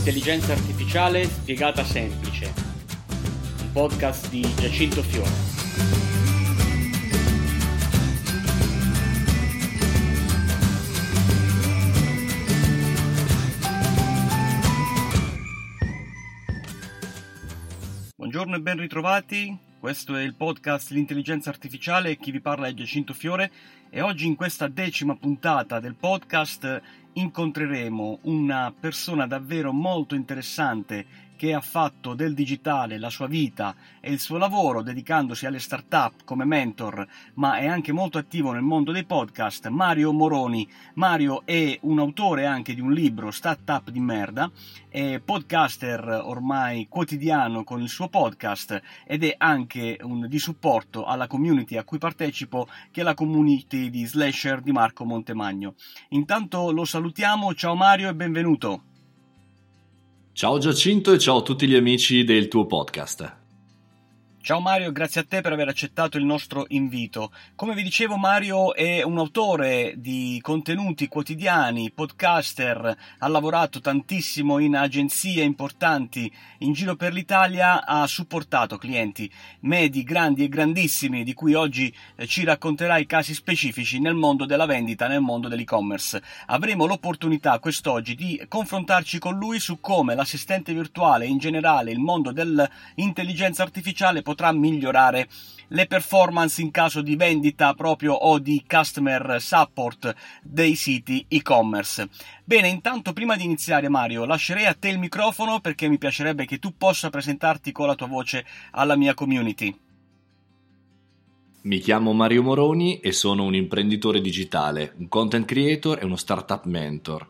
Intelligenza artificiale spiegata semplice. Un podcast di Giacinto Fiore. Buongiorno e ben ritrovati. Questo è il podcast L'intelligenza artificiale. Chi vi parla è Giacinto Fiore e oggi in questa decima puntata del podcast incontreremo una persona davvero molto interessante che ha fatto del digitale la sua vita e il suo lavoro dedicandosi alle start-up come mentor, ma è anche molto attivo nel mondo dei podcast, Mario Moroni. Mario è un autore anche di un libro, Startup di merda, è podcaster ormai quotidiano con il suo podcast ed è anche un, di supporto alla community a cui partecipo, che è la community di Slasher di Marco Montemagno. Intanto lo salutiamo, ciao Mario e benvenuto. Ciao Giacinto e ciao a tutti gli amici del tuo podcast. Ciao Mario, grazie a te per aver accettato il nostro invito. Come vi dicevo, Mario è un autore di contenuti quotidiani, podcaster, ha lavorato tantissimo in agenzie importanti in giro per l'Italia, ha supportato clienti medi, grandi e grandissimi, di cui oggi eh, ci racconterai casi specifici nel mondo della vendita, nel mondo dell'e-commerce. Avremo l'opportunità quest'oggi di confrontarci con lui su come l'assistente virtuale, in generale il mondo dell'intelligenza artificiale potrà migliorare le performance in caso di vendita proprio o di customer support dei siti e-commerce. Bene, intanto prima di iniziare Mario, lascerei a te il microfono perché mi piacerebbe che tu possa presentarti con la tua voce alla mia community. Mi chiamo Mario Moroni e sono un imprenditore digitale, un content creator e uno startup mentor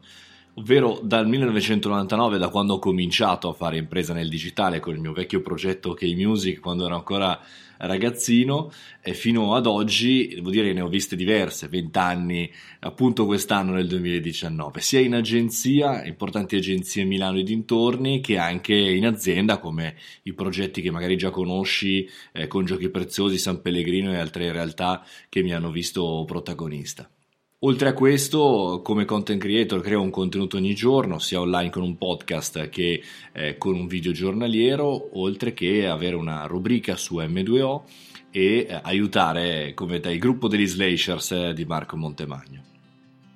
ovvero dal 1999, da quando ho cominciato a fare impresa nel digitale con il mio vecchio progetto K-Music quando ero ancora ragazzino e fino ad oggi, devo dire, ne ho viste diverse, 20 anni appunto quest'anno nel 2019, sia in agenzia, importanti agenzie Milano e dintorni, che anche in azienda come i progetti che magari già conosci eh, con Giochi Preziosi, San Pellegrino e altre realtà che mi hanno visto protagonista. Oltre a questo, come content creator creo un contenuto ogni giorno, sia online con un podcast che eh, con un video giornaliero, oltre che avere una rubrica su M2O e eh, aiutare come il gruppo degli Slashers eh, di Marco Montemagno.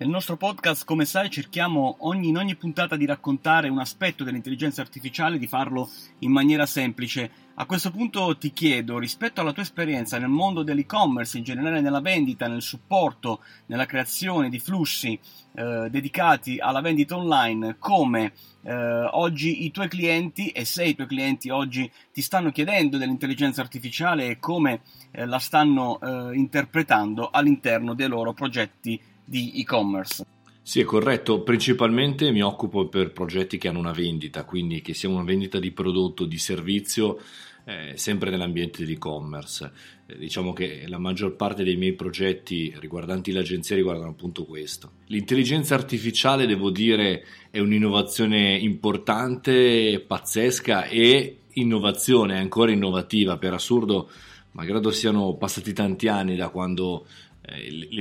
Nel nostro podcast, come sai, cerchiamo ogni, in ogni puntata di raccontare un aspetto dell'intelligenza artificiale, di farlo in maniera semplice. A questo punto ti chiedo, rispetto alla tua esperienza nel mondo dell'e-commerce, in generale nella vendita, nel supporto, nella creazione di flussi eh, dedicati alla vendita online, come eh, oggi i tuoi clienti e se i tuoi clienti oggi ti stanno chiedendo dell'intelligenza artificiale e come eh, la stanno eh, interpretando all'interno dei loro progetti di e-commerce. Sì, è corretto. Principalmente mi occupo per progetti che hanno una vendita, quindi che sia una vendita di prodotto, di servizio, eh, sempre nell'ambiente di e-commerce. Eh, diciamo che la maggior parte dei miei progetti riguardanti l'agenzia riguardano appunto questo. L'intelligenza artificiale, devo dire, è un'innovazione importante, pazzesca e innovazione ancora innovativa. Per assurdo, malgrado siano passati tanti anni da quando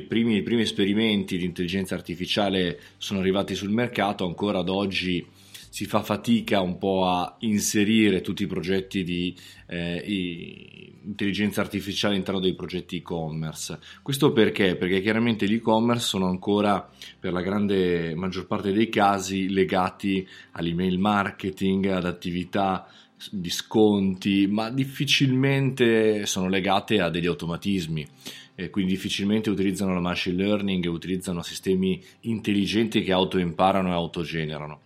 primi, i primi esperimenti di intelligenza artificiale sono arrivati sul mercato, ancora ad oggi si fa fatica un po' a inserire tutti i progetti di eh, intelligenza artificiale all'interno dei progetti e-commerce. Questo perché? Perché chiaramente gli e-commerce sono ancora per la grande maggior parte dei casi legati all'email marketing, ad attività di sconti, ma difficilmente sono legate a degli automatismi eh, quindi difficilmente utilizzano la machine learning utilizzano sistemi intelligenti che autoimparano e autogenerano.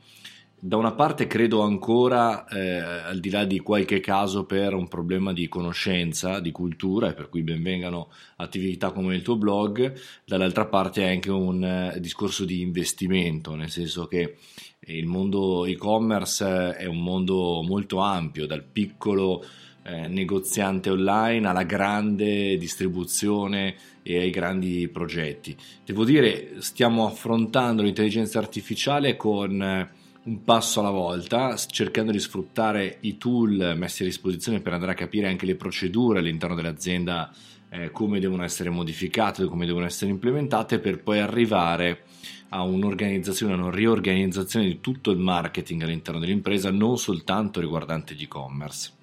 Da una parte credo ancora, eh, al di là di qualche caso, per un problema di conoscenza, di cultura, e per cui benvengano attività come il tuo blog, dall'altra parte è anche un eh, discorso di investimento, nel senso che il mondo e-commerce è un mondo molto ampio, dal piccolo eh, negoziante online alla grande distribuzione e ai grandi progetti. Devo dire, stiamo affrontando l'intelligenza artificiale con eh, un passo alla volta, cercando di sfruttare i tool messi a disposizione per andare a capire anche le procedure all'interno dell'azienda eh, come devono essere modificate, come devono essere implementate per poi arrivare a un'organizzazione, a una riorganizzazione di tutto il marketing all'interno dell'impresa, non soltanto riguardante e-commerce.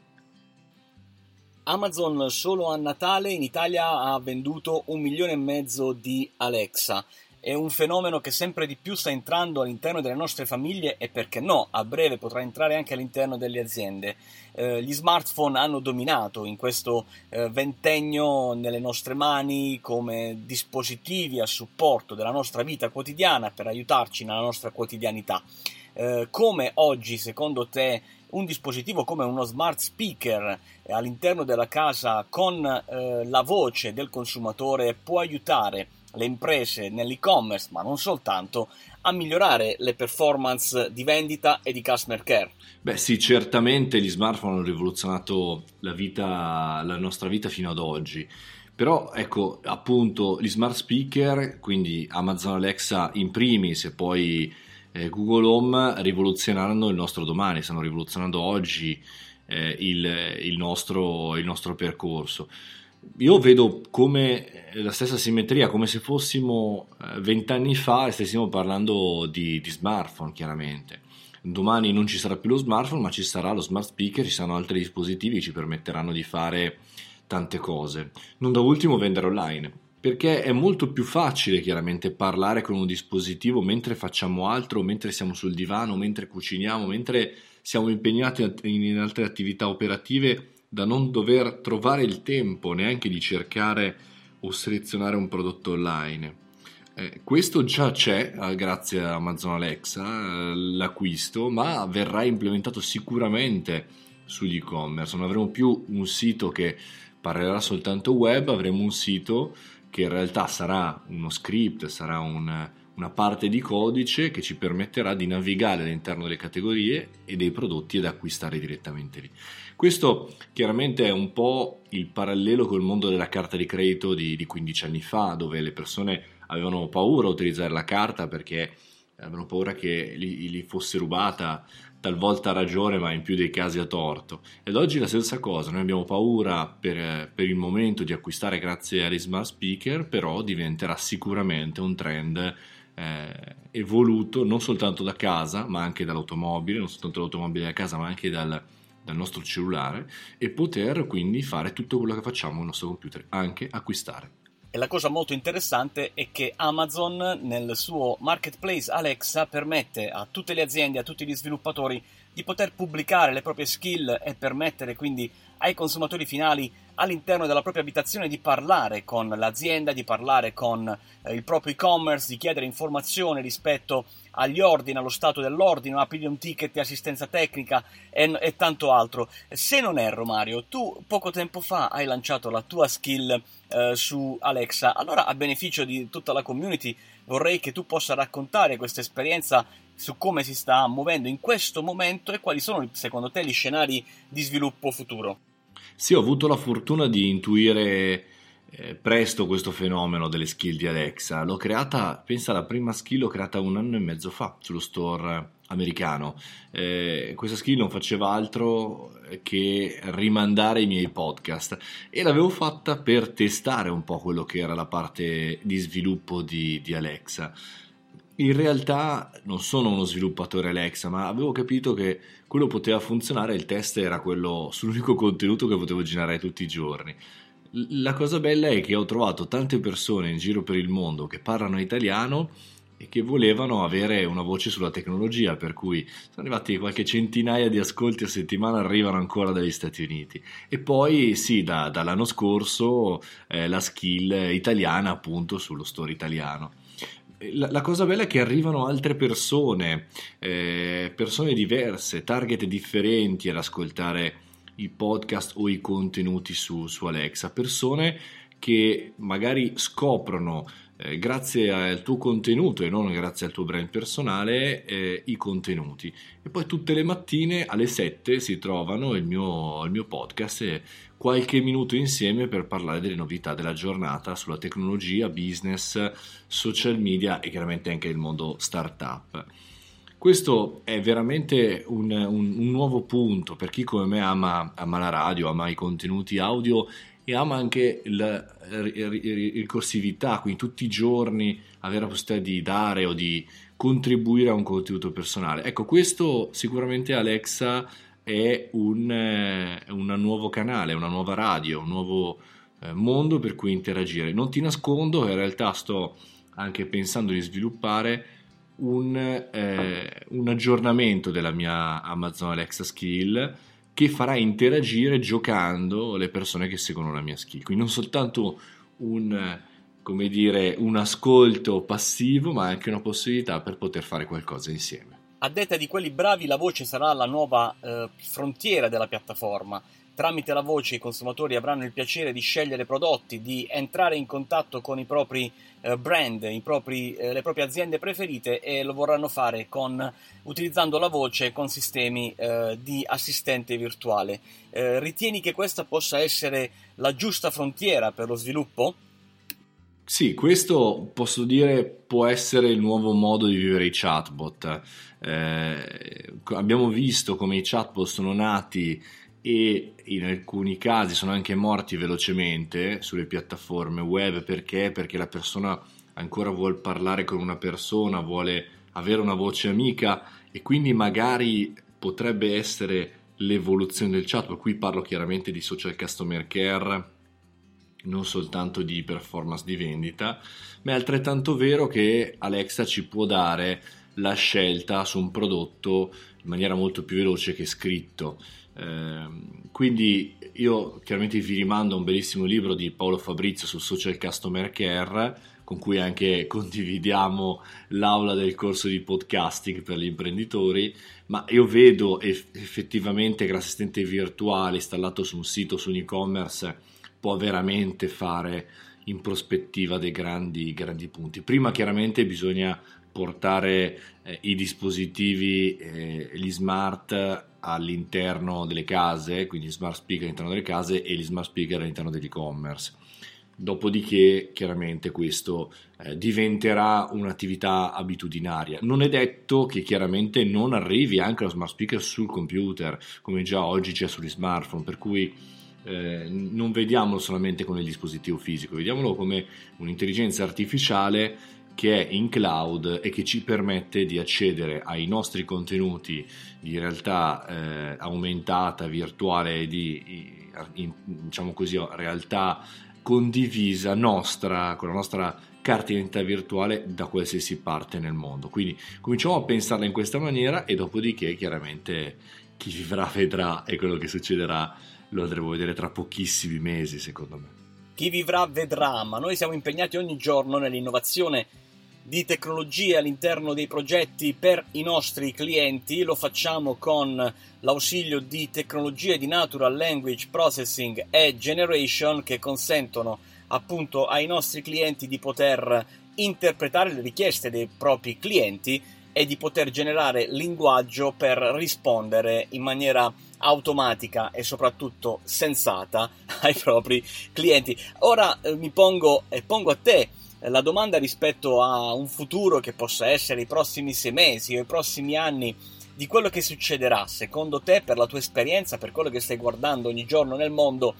Amazon solo a Natale in Italia ha venduto un milione e mezzo di Alexa è un fenomeno che sempre di più sta entrando all'interno delle nostre famiglie e perché no, a breve potrà entrare anche all'interno delle aziende. Eh, gli smartphone hanno dominato in questo eh, ventennio nelle nostre mani come dispositivi a supporto della nostra vita quotidiana per aiutarci nella nostra quotidianità. Eh, come oggi, secondo te, un dispositivo come uno smart speaker all'interno della casa con eh, la voce del consumatore può aiutare le imprese nell'e-commerce, ma non soltanto, a migliorare le performance di vendita e di customer care. Beh sì, certamente gli smartphone hanno rivoluzionato la, vita, la nostra vita fino ad oggi. Però ecco, appunto, gli smart speaker, quindi Amazon Alexa in primis e poi eh, Google Home, rivoluzioneranno il nostro domani, stanno rivoluzionando oggi eh, il, il, nostro, il nostro percorso io vedo come la stessa simmetria, come se fossimo eh, vent'anni fa e stessimo parlando di, di, smartphone, chiaramente. Domani non ci sarà più lo smartphone, ma ci sarà lo smart speaker, ci saranno altri dispositivi che ci permetteranno di fare tante cose. Non da ultimo vendere online, perché è molto più facile chiaramente parlare con un dispositivo mentre facciamo altro, mentre siamo sul divano, mentre cuciniamo, mentre siamo impegnati in altre attività operative da non dover trovare il tempo neanche di cercare o selezionare un prodotto online. Eh, questo già c'è eh, grazie a Amazon Alexa, eh, l'acquisto, ma verrà implementato sicuramente sugli e-commerce. Non avremo più un sito che parlerà soltanto web, avremo un sito che in realtà sarà uno script, sarà un, una parte di codice che ci permetterà di navigare all'interno delle categorie e dei prodotti ed acquistare direttamente lì. Questo chiaramente è un po' il parallelo col mondo della carta di credito di, di 15 anni fa, dove le persone avevano paura a utilizzare la carta perché avevano paura che gli, fosse rubata talvolta a ragione ma in più dei casi a torto ed oggi la stessa cosa noi abbiamo paura per, per, il momento di acquistare grazie agli smart speaker però diventerà sicuramente un trend eh, evoluto non soltanto da casa ma anche dall'automobile non soltanto dall'automobile da casa ma anche dal, dal nostro cellulare e poter quindi fare tutto quello che facciamo nel nostro computer, anche acquistare. E la cosa molto interessante è che Amazon nel suo marketplace Alexa permette a tutte le aziende, a tutti gli sviluppatori di poter pubblicare le proprie skill e permettere quindi ai consumatori finali all'interno della propria abitazione di parlare con l'azienda, di parlare con eh, il proprio e-commerce, di chiedere informazioni rispetto agli ordini, allo stato dell'ordine, aprire un ticket di assistenza tecnica e, e, tanto altro. Se non erro, Mario, tu poco tempo fa hai lanciato la tua skill eh, su Alexa, allora a beneficio di tutta la community vorrei che tu possa raccontare questa esperienza su come si sta muovendo in questo momento e quali sono secondo te gli scenari di sviluppo futuro. Sì, ho avuto la fortuna di intuire eh, presto questo fenomeno delle skill di Alexa. L'ho creata, pensa, la prima skill l'ho creata un anno e mezzo fa sullo store americano. Eh, questa skill non faceva altro che rimandare i miei podcast e l'avevo fatta per testare un po' quello che era la parte di sviluppo di, di Alexa. In realtà non sono uno sviluppatore Alexa, ma avevo capito che quello poteva funzionare, il test era quello sull'unico contenuto che potevo generare tutti i giorni. La cosa bella è che ho trovato tante persone in giro per il mondo che parlano italiano e che volevano avere una voce sulla tecnologia, per cui sono arrivati qualche centinaia di ascolti a settimana, arrivano ancora dagli Stati Uniti. E poi sì, da, dall'anno scorso eh, la skill italiana appunto sullo store italiano la, la, cosa bella è che arrivano altre persone, eh, persone diverse, target differenti ad ascoltare i podcast o i contenuti su, su Alexa, persone che magari scoprono eh, grazie al tuo contenuto e non grazie al tuo brand personale eh, i contenuti e poi tutte le mattine alle 7 si trovano il mio, il mio podcast e qualche minuto insieme per parlare delle novità della giornata sulla tecnologia, business, social media e chiaramente anche il mondo startup. Questo è veramente un, un, un nuovo punto per chi come me ama, ama la radio, ama i contenuti audio e ama anche la ricorsività, quindi tutti i giorni avere la possibilità di dare o di contribuire a un contenuto personale. Ecco, questo sicuramente Alexa è un, eh, un nuovo canale, una nuova radio, un nuovo eh, mondo per cui interagire. Non ti nascondo in realtà sto anche pensando di sviluppare un, eh, un aggiornamento della mia Amazon Alexa Skill che farà interagire giocando le persone che seguono la mia skill. Quindi non soltanto un, come dire, un ascolto passivo, ma anche una possibilità per poter fare qualcosa insieme. A detta di quelli bravi, la voce sarà la nuova eh, frontiera della piattaforma. Tramite la voce i consumatori avranno il piacere di scegliere prodotti, di entrare in contatto con i propri eh, brand, i propri, eh, le proprie aziende preferite e lo vorranno fare con, utilizzando la voce con sistemi eh, di assistente virtuale. Eh, ritieni che questa possa essere la giusta frontiera per lo sviluppo? Sì, questo posso dire può essere il nuovo modo di vivere i chatbot. Eh, abbiamo visto come i chatbot sono nati e in alcuni casi sono anche morti velocemente sulle piattaforme web perché? Perché la persona ancora vuole parlare con una persona, vuole avere una voce amica e quindi magari potrebbe essere l'evoluzione del chat, qui parlo chiaramente di social customer care, non soltanto di performance di vendita, ma è altrettanto vero che Alexa ci può dare la scelta su un prodotto in maniera molto più veloce che scritto. Ehm, quindi io chiaramente vi rimando a un bellissimo libro di Paolo Fabrizio sul social customer care con cui anche condividiamo l'aula del corso di podcasting per gli imprenditori, ma io vedo effettivamente che l'assistente virtuale installato su un sito, su un e-commerce, può veramente fare in prospettiva dei grandi, grandi punti. Prima chiaramente bisogna portare eh, i dispositivi, eh, gli smart all'interno delle case, quindi smart speaker all'interno delle case e gli smart speaker all'interno dell'e-commerce. Dopodiché, chiaramente, questo eh, diventerà un'attività abitudinaria. Non è detto che chiaramente non arrivi anche lo smart speaker sul computer, come già oggi c'è sugli smartphone, per cui eh, non vediamolo solamente come il dispositivo fisico, vediamolo come un'intelligenza artificiale che è in cloud e che ci permette di accedere ai nostri contenuti di realtà eh, aumentata, virtuale, di in, diciamo così, realtà condivisa nostra, con la nostra carta d'identità virtuale da qualsiasi parte nel mondo. Quindi cominciamo a pensarla in questa maniera e dopodiché chiaramente chi vivrà vedrà e quello che succederà lo andremo a vedere tra pochissimi mesi secondo me. Chi vivrà vedrà, ma noi siamo impegnati ogni giorno nell'innovazione di tecnologie all'interno dei progetti per i nostri clienti, lo facciamo con l'ausilio di tecnologie di Natural Language Processing e Generation che consentono appunto ai nostri clienti di poter interpretare le richieste dei propri clienti e di poter generare linguaggio per rispondere in maniera automatica e soprattutto sensata ai propri clienti. Ora eh, mi pongo e pongo a te la domanda rispetto a un futuro che possa essere i prossimi sei mesi o i prossimi anni di quello che succederà, secondo te, per la tua esperienza, per quello che stai guardando ogni giorno nel mondo,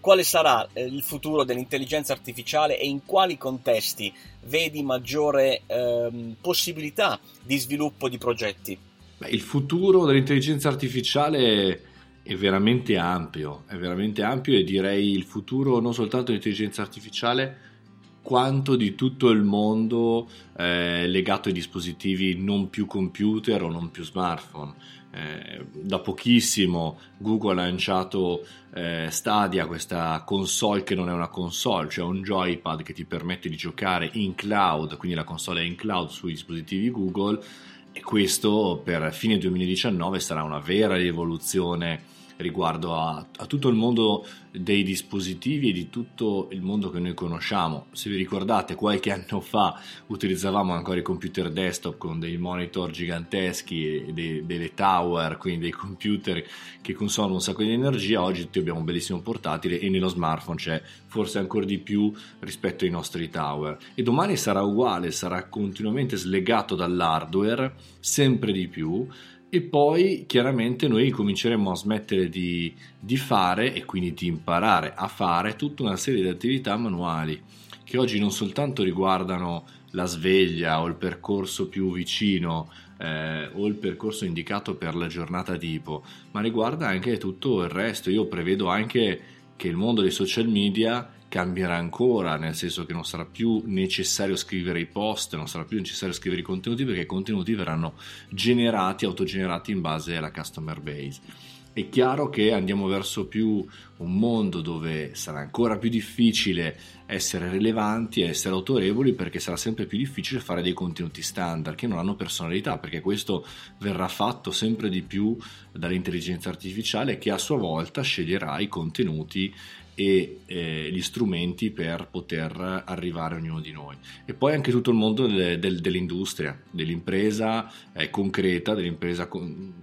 quale sarà eh, il futuro dell'intelligenza artificiale e in quali contesti vedi maggiore ehm, possibilità di sviluppo di progetti? Beh, il futuro dell'intelligenza artificiale è veramente ampio, è veramente ampio e direi il futuro non soltanto dell'intelligenza artificiale, quanto di tutto il mondo eh, legato ai dispositivi non più computer o non più smartphone. Eh, da pochissimo Google ha lanciato eh, Stadia, questa console che non è una console, cioè un joypad che ti permette di giocare in cloud, quindi la console è in cloud sui dispositivi Google e questo per fine 2019 sarà una vera rivoluzione riguardo a, a, tutto il mondo dei dispositivi e di tutto il mondo che noi conosciamo. Se vi ricordate, qualche anno fa utilizzavamo ancora i computer desktop con dei monitor giganteschi e dei, delle tower, quindi dei computer che consumano un sacco di energia. Oggi abbiamo un bellissimo portatile e nello smartphone c'è forse ancora di più rispetto ai nostri tower. E domani sarà uguale, sarà continuamente slegato dall'hardware, sempre di più e poi chiaramente noi cominceremo a smettere di, di, fare e quindi di imparare a fare tutta una serie di attività manuali che oggi non soltanto riguardano la sveglia o il percorso più vicino eh, o il percorso indicato per la giornata tipo, ma riguarda anche tutto il resto. Io prevedo anche che il mondo dei social media cambierà ancora, nel senso che non sarà più necessario scrivere i post, non sarà più necessario scrivere i contenuti perché i contenuti verranno generati, autogenerati in base alla customer base. È chiaro che andiamo verso più un mondo dove sarà ancora più difficile essere rilevanti essere autorevoli perché sarà sempre più difficile fare dei contenuti standard che non hanno personalità perché questo verrà fatto sempre di più dall'intelligenza artificiale che a sua volta sceglierà i contenuti e eh, gli strumenti per poter arrivare a ognuno di noi. E poi anche tutto il mondo de, de, dell'industria, dell'impresa eh, concreta, dell'impresa,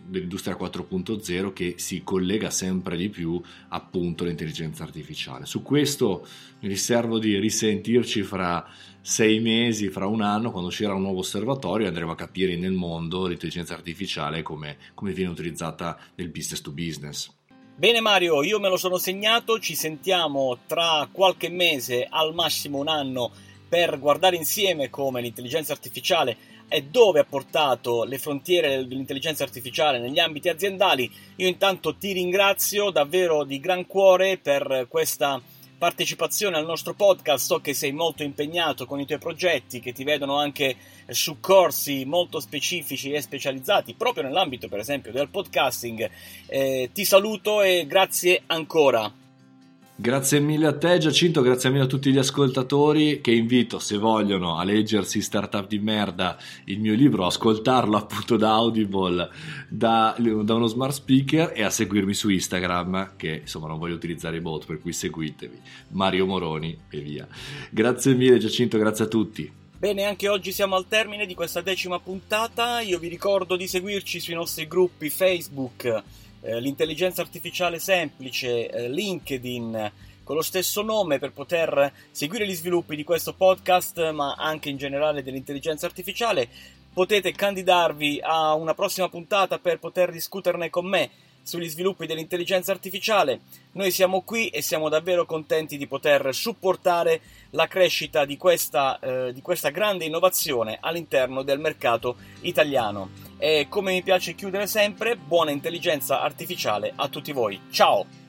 dell'industria 4.0 che si collega sempre di più appunto all'intelligenza artificiale. Su questo mi riservo di risentirci fra sei mesi, fra un anno, quando uscirà un nuovo osservatorio, andremo a capire nel mondo l'intelligenza artificiale come, come viene utilizzata nel business to business. Bene Mario, io me lo sono segnato, ci sentiamo tra qualche mese, al massimo un anno, per guardare insieme come l'intelligenza artificiale e dove ha portato le frontiere dell'intelligenza artificiale negli ambiti aziendali. Io intanto ti ringrazio davvero di gran cuore per questa partecipazione al nostro podcast. So che sei molto impegnato con i tuoi progetti, che ti vedono anche su corsi molto specifici e specializzati, proprio nell'ambito, per esempio, del podcasting. Eh, ti saluto e grazie ancora. Grazie mille a te Giacinto, grazie mille a tutti gli ascoltatori che invito se vogliono a leggersi Startup di merda, il mio libro, ascoltarlo appunto da Audible, da, da, uno smart speaker e a seguirmi su Instagram che insomma non voglio utilizzare i bot per cui seguitemi, Mario Moroni e via. Grazie mille Giacinto, grazie a tutti. Bene, anche oggi siamo al termine di questa decima puntata, io vi ricordo di seguirci sui nostri gruppi Facebook, eh, l'intelligenza artificiale semplice, eh, LinkedIn con lo stesso nome per poter seguire gli sviluppi di questo podcast, ma anche in generale dell'intelligenza artificiale. Potete candidarvi a una prossima puntata per poter discuterne con me sugli sviluppi dell'intelligenza artificiale. Noi siamo qui e siamo davvero contenti di poter supportare la crescita di questa, eh, di questa grande innovazione all'interno del mercato italiano. E come mi piace chiudere sempre, buona intelligenza artificiale a tutti voi. Ciao!